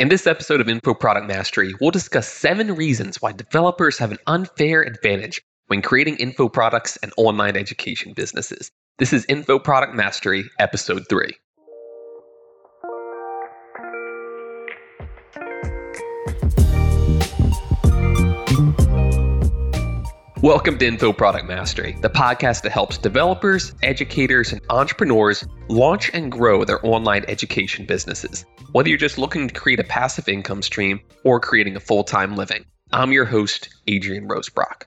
In this episode of Info Product Mastery, we'll discuss seven reasons why developers have an unfair advantage when creating info products and online education businesses. This is Info Product Mastery, Episode 3. Welcome to Info Product Mastery, the podcast that helps developers, educators, and entrepreneurs launch and grow their online education businesses, whether you're just looking to create a passive income stream or creating a full time living. I'm your host, Adrian Rosebrock.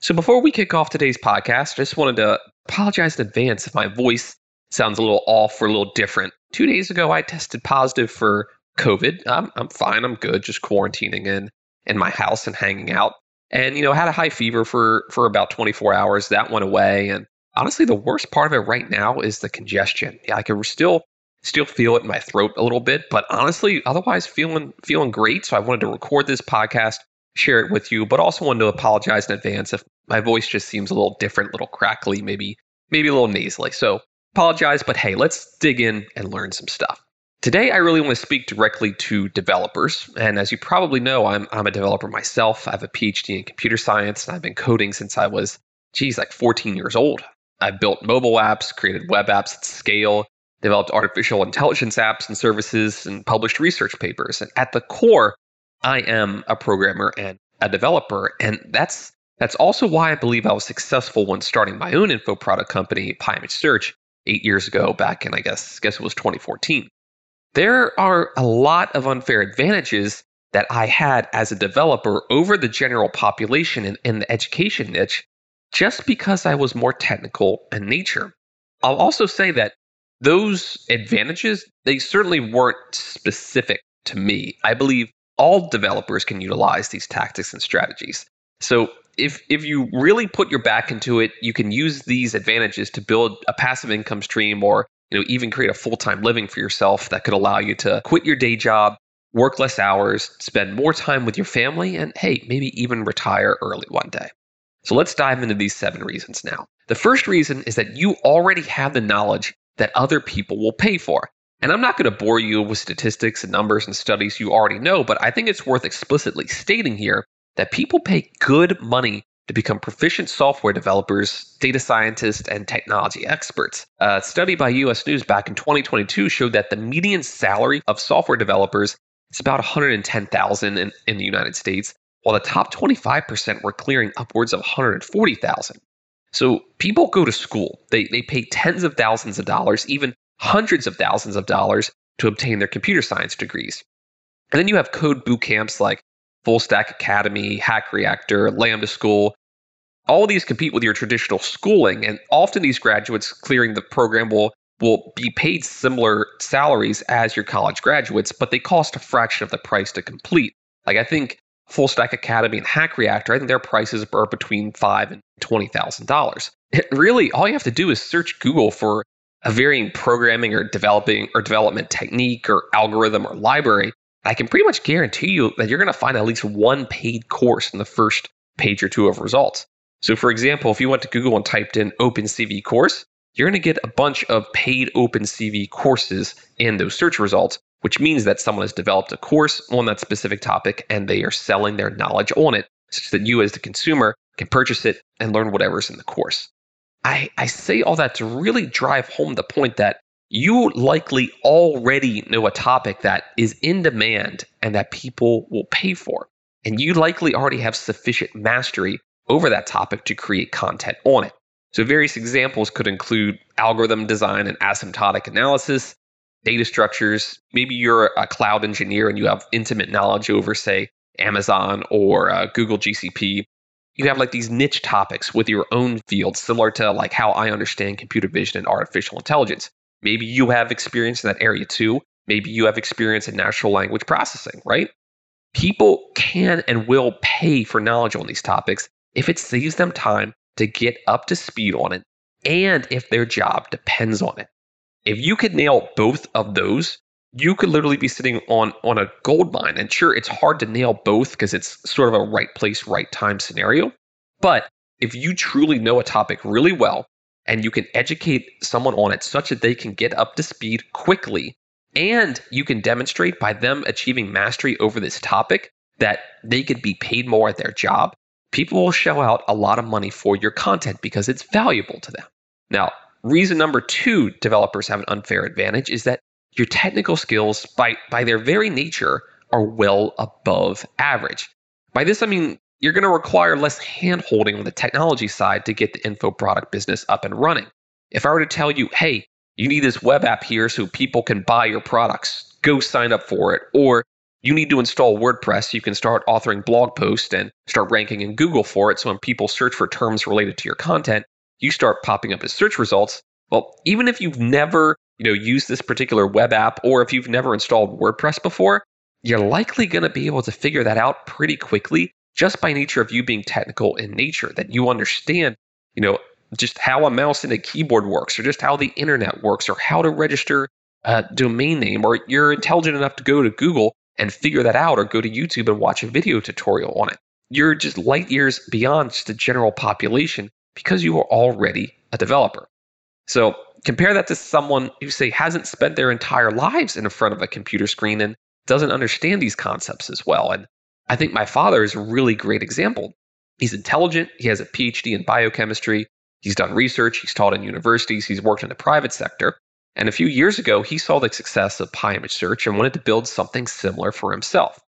So before we kick off today's podcast, I just wanted to apologize in advance if my voice sounds a little off or a little different. Two days ago, I tested positive for COVID. I'm, I'm fine, I'm good, just quarantining in, in my house and hanging out and you know had a high fever for for about 24 hours that went away. And honestly the worst part of it right now is the congestion. Yeah i can still still feel it in my throat a little bit but honestly otherwise feeling feeling great. So i wanted to record this podcast share it with you but also wanted to apologize in advance if my voice just seems a little different a little crackly maybe maybe a little nasally. So apologize but hey let's dig in and learn some stuff Today, I really want to speak directly to developers. And as you probably know, I'm, I'm a developer myself. I have a PhD in computer science, and I've been coding since I was, geez, like 14 years old. I've built mobile apps, created web apps at scale, developed artificial intelligence apps and services, and published research papers. And at the core, I am a programmer and a developer. And that's that's also why I believe I was successful when starting my own info product company, PyImage Search, eight years ago, back in I guess guess it was 2014 there are a lot of unfair advantages that I had as a developer over the general population in, in the education niche just because I was more technical in nature. I'll also say that those advantages, they certainly weren't specific to me. I believe all developers can utilize these tactics and strategies. So if if you really put your back into it, you can use these advantages to build a passive income stream or you know, even create a full-time living for yourself that could allow you to quit your day job, work less hours, spend more time with your family, and hey, maybe even retire early one day. So let's dive into these seven reasons now. The first reason is that you already have the knowledge that other people will pay for. And I'm not going to bore you with statistics and numbers and studies you already know, but I think it's worth explicitly stating here that people pay good money to become proficient software developers, data scientists, and technology experts. A study by US News back in 2022 showed that the median salary of software developers is about 110,000 in, in the United States, while the top 25% were clearing upwards of 140,000. So people go to school. They, they pay tens of thousands of dollars, even hundreds of thousands of dollars to obtain their computer science degrees. And then you have code boot camps like Full Stack Academy, Hack Reactor, Lambda School. All these compete with your traditional schooling, and often these graduates clearing the program will will be paid similar salaries as your college graduates, but they cost a fraction of the price to complete. Like I think Full Stack Academy and Hack Reactor, I think their prices are between five and twenty thousand dollars. Really, all you have to do is search Google for a varying programming or developing or development technique or algorithm or library, I can pretty much guarantee you that you're going to find at least one paid course in the first page or two of results. So, for example, if you went to Google and typed in OpenCV course, you're going to get a bunch of paid OpenCV courses in those search results, which means that someone has developed a course on that specific topic and they are selling their knowledge on it such that you, as the consumer, can purchase it and learn whatever's in the course. I, I say all that to really drive home the point that you likely already know a topic that is in demand and that people will pay for. And you likely already have sufficient mastery over that topic to create content on it. So, various examples could include algorithm design and asymptotic analysis, data structures. Maybe you're a cloud engineer and you have intimate knowledge over, say, Amazon or uh, Google GCP. You have like these niche topics with your own field, similar to like how I understand computer vision and artificial intelligence. Maybe you have experience in that area too. Maybe you have experience in natural language processing, right? People can and will pay for knowledge on these topics if it saves them time to get up to speed on it and if their job depends on it. If you could nail both of those, you could literally be sitting on on a gold mine. And sure, it's hard to nail both because it's sort of a right place, right time scenario. But if you truly know a topic really well and you can educate someone on it such that they can get up to speed quickly and you can demonstrate by them achieving mastery over this topic that they could be paid more at their job, people will shell out a lot of money for your content because it's valuable to them. Now, reason number two developers have an unfair advantage is that your technical skills, by, by their very nature, are well above average. By this, I mean you're going to require less hand holding on the technology side to get the info product business up and running. If I were to tell you, hey, you need this web app here so people can buy your products, go sign up for it. Or you need to install WordPress so you can start authoring blog posts and start ranking in Google for it. So when people search for terms related to your content, you start popping up as search results. Well, even if you've never, you know, used this particular web app or if you've never installed WordPress before, you're likely going to be able to figure that out pretty quickly just by nature of you being technical in nature, that you understand, you know, just how a mouse and a keyboard works, or just how the internet works, or how to register a domain name, or you're intelligent enough to go to Google and figure that out, or go to YouTube and watch a video tutorial on it. You're just light years beyond just the general population because you are already a developer. So compare that to someone who, say, hasn't spent their entire lives in front of a computer screen and doesn't understand these concepts as well. And I think my father is a really great example. He's intelligent, he has a PhD in biochemistry, he's done research, he's taught in universities, he's worked in the private sector. And a few years ago, he saw the success of PyImage Search and wanted to build something similar for himself.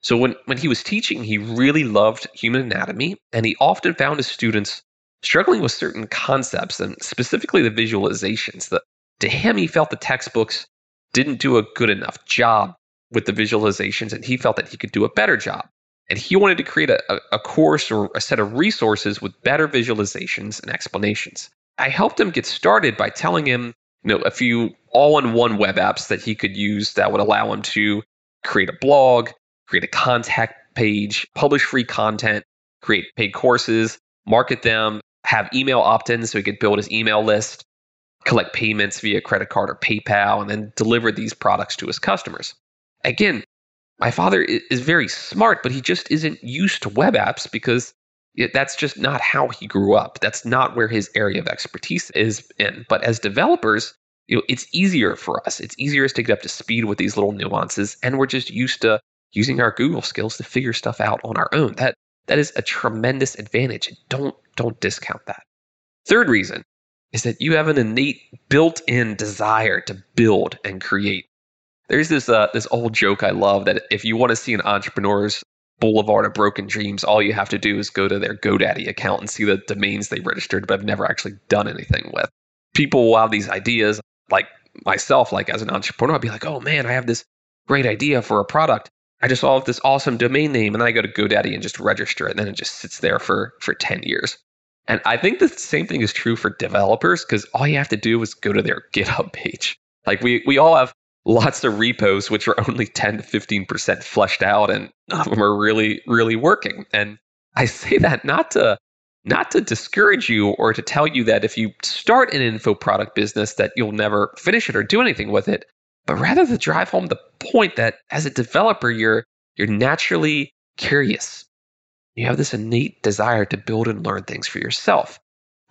So when, when he was teaching, he really loved human anatomy, and he often found his students struggling with certain concepts and specifically the visualizations. That to him, he felt the textbooks didn't do a good enough job with the visualizations, and he felt that he could do a better job. And he wanted to create a, a course or a set of resources with better visualizations and explanations. I helped him get started by telling him, you know, a few all-in-one web apps that he could use that would allow him to create a blog, create a contact page, publish free content, create paid courses, market them, have email opt-ins so he could build his email list, collect payments via credit card or PayPal, and then deliver these products to his customers again, my father is very smart, but he just isn't used to web apps because that's just not how he grew up. That's not where his area of expertise is in. But as developers, you know, it's easier for us. It's easier to get up to speed with these little nuances, and we're just used to using our Google skills to figure stuff out on our own. That that is a tremendous advantage. Don't don't discount that. Third reason is that you have an innate built-in desire to build and create. There's this uh, this old joke I love that if you want to see an entrepreneur's boulevard of broken dreams, all you have to do is go to their GoDaddy account and see the domains they registered but have never actually done anything with. People will have these ideas, like myself, like as an entrepreneur, I'll be like, oh man, I have this great idea for a product. I just saw this awesome domain name, and then I go to GoDaddy and just register it, and then it just sits there for for 10 years. And I think the same thing is true for developers because all you have to do is go to their GitHub page. Like we we all have lots of repos which are only 10 to 15% fleshed out and none of them are really really working. And i say that not to not to discourage you or to tell you that if you start an info product business that you'll never finish it or do anything with it but rather to drive home the point that as a developer you're you're naturally curious. You have this innate desire to build and learn things for yourself.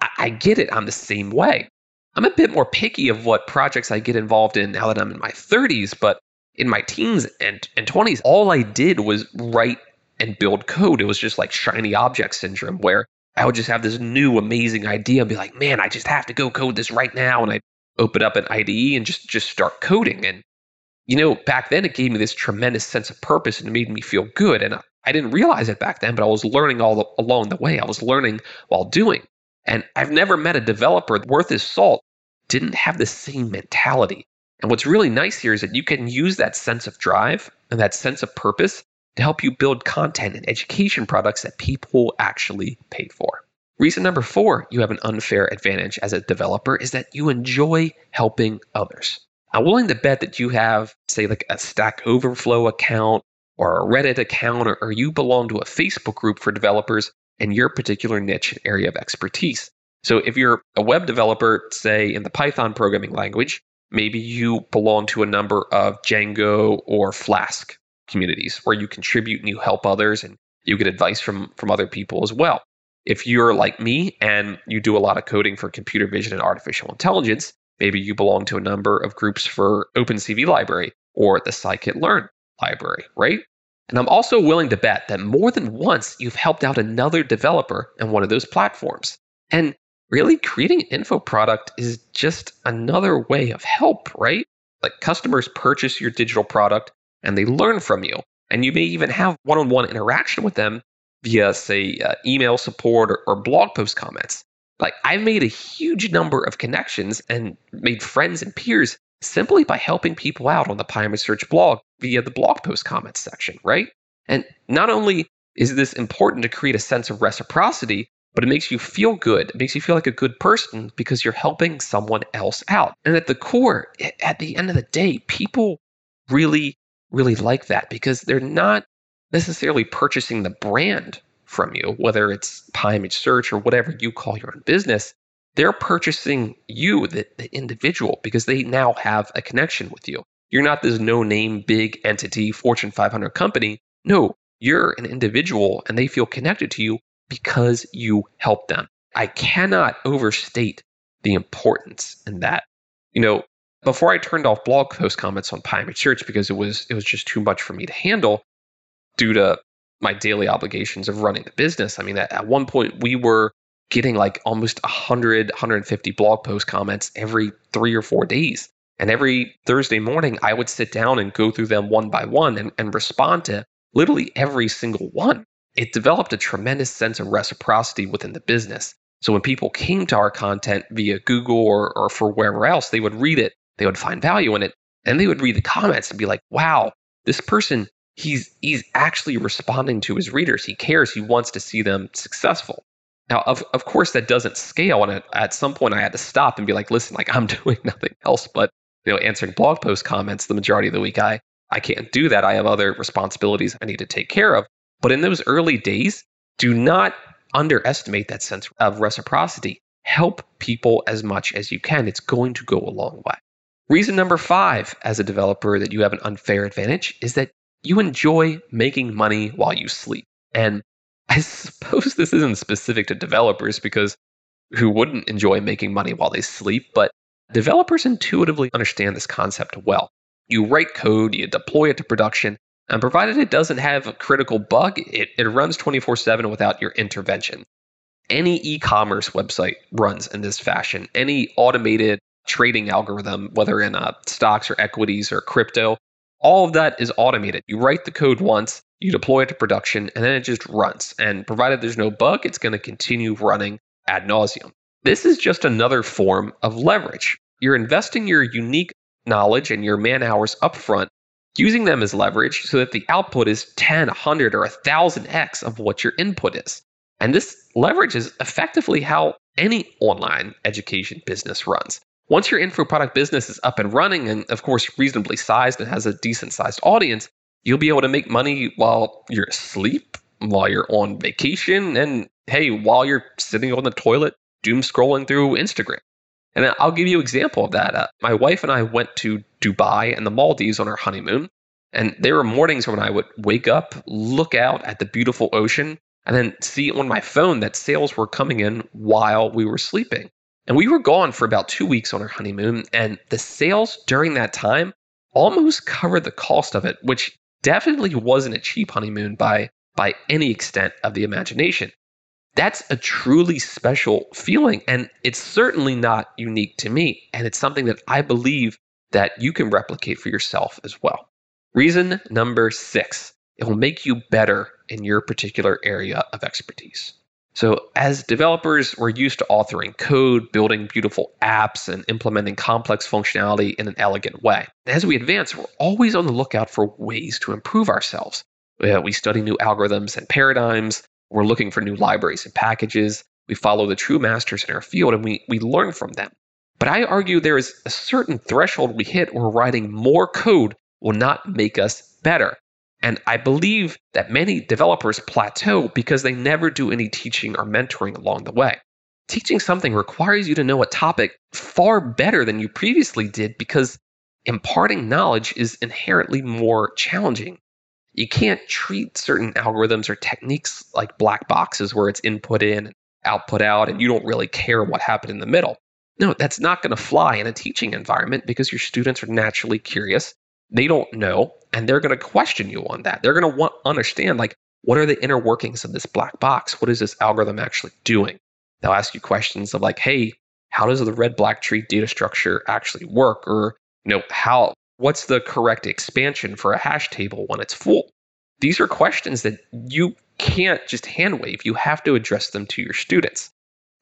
I, I get it. I'm the same way I'm a bit more picky of what projects I get involved in now that I'm in my 30s, but in my teens and, and 20s, all I did was write and build code. It was just like shiny object syndrome where I would just have this new amazing idea and be like, man, I just have to go code this right now. And I'd open up an IDE and just just start coding. And you know, back then it gave me this tremendous sense of purpose and it made me feel good. And I didn't realize it back then, but I was learning all the, along the way. I was learning while doing. And I've never met a developer worth his salt didn't have the same mentality. And what's really nice here is that you can use that sense of drive and that sense of purpose to help you build content and education products that people actually pay for. Reason number four, you have an unfair advantage as a developer is that you enjoy helping others. I'm willing to bet that you have, say, like a Stack Overflow account or a Reddit account, or, or you belong to a Facebook group for developers in your particular niche and area of expertise. So if you're a web developer, say in the Python programming language, maybe you belong to a number of Django or Flask communities where you contribute and you help others and you get advice from from other people as well. If you're like me and you do a lot of coding for computer vision and artificial intelligence, Maybe you belong to a number of groups for OpenCV Library or the Scikit-learn library, right? And I'm also willing to bet that more than once you've helped out another developer in one of those platforms. And really, creating an info product is just another way of help, right? Like customers purchase your digital product and they learn from you. And you may even have one on one interaction with them via, say, uh, email support or, or blog post comments. Like, I've made a huge number of connections and made friends and peers simply by helping people out on the PyImage Search blog via the blog post comments section, right? And not only is this important to create a sense of reciprocity, but it makes you feel good. It makes you feel like a good person because you're helping someone else out. And at the core, at the end of the day, people really, really like that because they're not necessarily purchasing the brand from you, whether it's PyImage Search or whatever you call your own business they're purchasing you, the, the individual, because they now have a connection with you. You're not this no name, big entity, Fortune 500 company. No, you're an individual and they feel connected to you because you help them. I cannot overstate the importance in that. You know, before I turned off blog post comments on PyImage Search because it was it was just too much for me to handle due to my daily obligations of running the business. I mean, at, at one point we were getting like almost 100, 150 blog post comments every three or four days. And every Thursday morning, I would sit down and go through them one by one and, and respond to literally every single one. It developed a tremendous sense of reciprocity within the business. So when people came to our content via Google or, or for wherever else, they would read it, they would find value in it, and they would read the comments and be like, wow, this person, he's he's actually responding to his readers. He cares, he wants to see them successful. Now, of, of course, that doesn't scale. And at, at some point, I had to stop and be like, listen, like I'm doing nothing else but you know answering blog post comments the majority of the week. I I can't do that. I have other responsibilities I need to take care of. But in those early days, do not underestimate that sense of reciprocity. Help people as much as you can. It's going to go a long way. Reason number five, as a developer, that you have an unfair advantage is that you enjoy making money while you sleep. And I suppose this isn't specific to developers because who wouldn't enjoy making money while they sleep, but developers intuitively understand this concept well. You write code, you deploy it to production, and provided it doesn't have a critical bug, it, it runs 24 7 without your intervention. Any e commerce website runs in this fashion. Any automated trading algorithm, whether in uh, stocks or equities or crypto, all of that is automated. You write the code once, you deploy it to production, and then it just runs. And provided there's no bug, it's going to continue running ad nauseum. This is just another form of leverage. You're investing your unique knowledge and your man hours upfront, using them as leverage so that the output is 10, 100, or 1000x of what your input is. And this leverage is effectively how any online education business runs. Once your info product business is up and running and, of course, reasonably sized and has a decent sized audience, you'll be able to make money while you're asleep, while you're on vacation, and hey, while you're sitting on the toilet, doom scrolling through Instagram. And I'll give you an example of that. Uh, my wife and I went to Dubai and the Maldives on our honeymoon. And there were mornings when I would wake up, look out at the beautiful ocean, and then see on my phone that sales were coming in while we were sleeping. And we were gone for about two weeks on our honeymoon, and the sales during that time almost covered the cost of it, which definitely wasn't a cheap honeymoon by, by any extent of the imagination. That's a truly special feeling, and it's certainly not unique to me. And it's something that I believe that you can replicate for yourself as well. Reason number six it will make you better in your particular area of expertise. So, as developers, we're used to authoring code, building beautiful apps, and implementing complex functionality in an elegant way. As we advance, we're always on the lookout for ways to improve ourselves. Uh, we study new algorithms and paradigms. We're looking for new libraries and packages. We follow the true masters in our field and we, we learn from them. But I argue there is a certain threshold we hit where writing more code will not make us better. And I believe that many developers plateau because they never do any teaching or mentoring along the way. Teaching something requires you to know a topic far better than you previously did because imparting knowledge is inherently more challenging. You can't treat certain algorithms or techniques like black boxes where it's input in and output out, and you don't really care what happened in the middle. No, that's not going to fly in a teaching environment because your students are naturally curious. They don't know, and they're going to question you on that. They're going to want understand like what are the inner workings of this black box? What is this algorithm actually doing? They'll ask you questions of like, hey, how does the red black tree data structure actually work? Or, you know, how what's the correct expansion for a hash table when it's full? These are questions that you can't just hand wave. You have to address them to your students.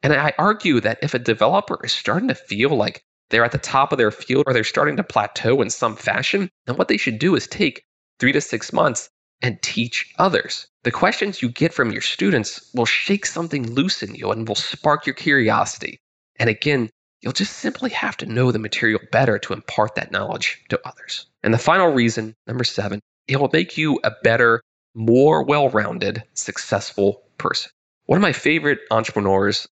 And I argue that if a developer is starting to feel like they're at the top of their field or they're starting to plateau in some fashion, then what they should do is take three to six months and teach others. The questions you get from your students will shake something loose in you and will spark your curiosity. And again, you'll just simply have to know the material better to impart that knowledge to others. And the final reason, number seven, it will make you a better, more well rounded, successful person. One of my favorite entrepreneurs,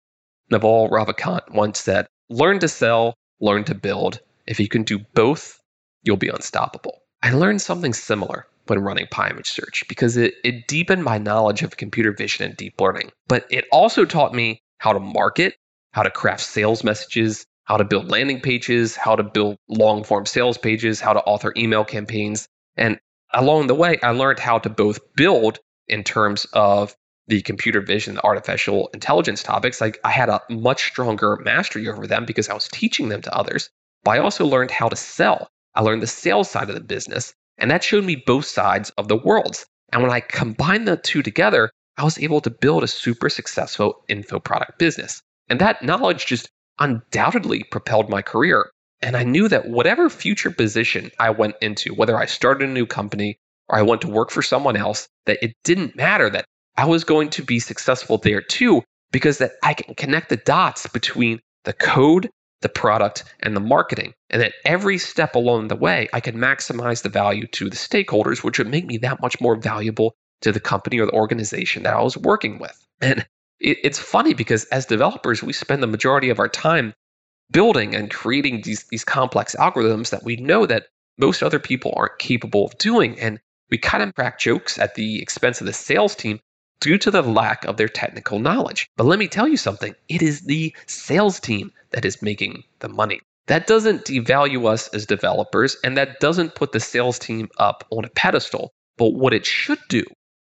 Naval Ravikant, once said, Learn to sell, learn to build. If you can do both, you'll be unstoppable. I learned something similar when running PyImage Search because it, it deepened my knowledge of computer vision and deep learning. But it also taught me how to market, how to craft sales messages, how to build landing pages, how to build long form sales pages, how to author email campaigns. And along the way, I learned how to both build in terms of the computer vision, the artificial intelligence topics. Like I had a much stronger mastery over them because I was teaching them to others. But I also learned how to sell. I learned the sales side of the business. And that showed me both sides of the worlds. And when I combined the two together, I was able to build a super successful info product business. And that knowledge just undoubtedly propelled my career. And I knew that whatever future position I went into, whether I started a new company or I went to work for someone else, that it didn't matter that I was going to be successful there too, because that I can connect the dots between the code the product, and the marketing. And at every step along the way, I could maximize the value to the stakeholders, which would make me that much more valuable to the company or the organization that I was working with. And it, it's funny because as developers, we spend the majority of our time building and creating these, these complex algorithms that we know that most other people aren't capable of doing. And we kind of crack jokes at the expense of the sales team due to the lack of their technical knowledge. But let me tell you something it is the sales team that is making the money. That doesn't devalue us as developers, and that doesn't put the sales team up on a pedestal. But what it should do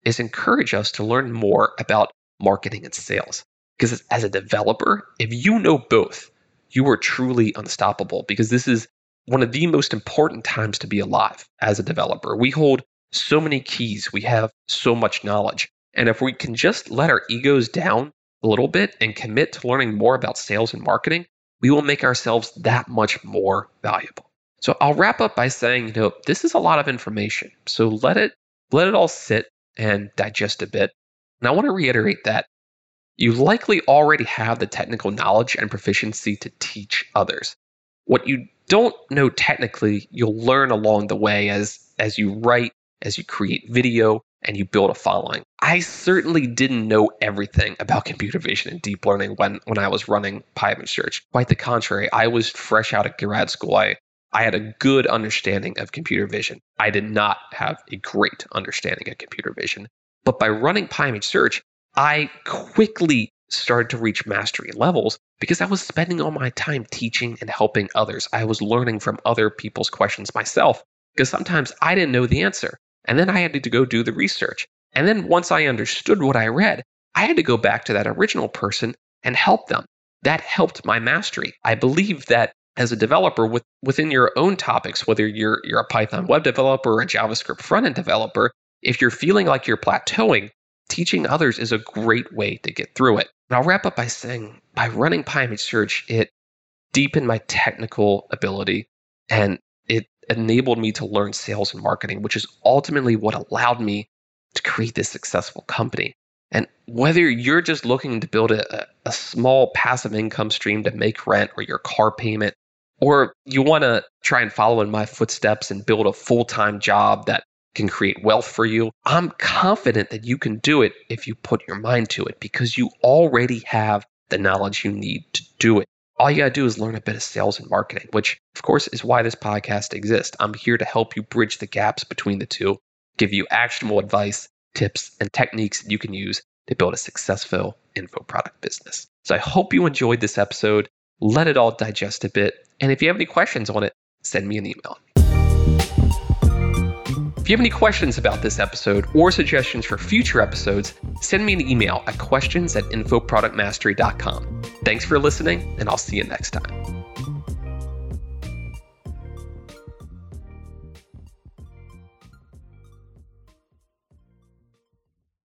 is encourage us to learn more about marketing and sales. Because as a developer, if you know both, you are truly unstoppable because this is one of the most important times to be alive as a developer. We hold so many keys, we have so much knowledge. And if we can just let our egos down a little bit and commit to learning more about sales and marketing, we will make ourselves that much more valuable. So I'll wrap up by saying, you know, this is a lot of information. So let it let it all sit and digest a bit. And I want to reiterate that you likely already have the technical knowledge and proficiency to teach others. What you don't know technically, you'll learn along the way as as you write, as you create video, and you build a following. I certainly didn't know everything about computer vision and deep learning when, when I was running PyImage Search. Quite the contrary, I was fresh out of grad school. I, I had a good understanding of computer vision. I did not have a great understanding of computer vision. But by running PyImage Search, I quickly started to reach mastery levels because I was spending all my time teaching and helping others. I was learning from other people's questions myself because sometimes I didn't know the answer. And then I had to go do the research. And then once I understood what I read, I had to go back to that original person and help them. That helped my mastery. I believe that as a developer with, within your own topics, whether you're, you're a Python web developer or a JavaScript front end developer, if you're feeling like you're plateauing, teaching others is a great way to get through it. And I'll wrap up by saying by running PyImage Search, it deepened my technical ability and it enabled me to learn sales and marketing, which is ultimately what allowed me to create this successful company. And whether you're just looking to build a, a small passive income stream to make rent or your car payment, or you want to try and follow in my footsteps and build a full time job that can create wealth for you, I'm confident that you can do it if you put your mind to it because you already have the knowledge you need to do it all you got to do is learn a bit of sales and marketing, which, of course, is why this podcast exists. I'm here to help you bridge the gaps between the two, give you actionable advice, tips, and techniques that you can use to build a successful info product business. So I hope you enjoyed this episode. let it all digest a bit. And if you have any questions on it, send me an email. If you have any questions about this episode or suggestions for future episodes, send me an email at questions at infoproductmastery.com. Thanks for listening, and I'll see you next time.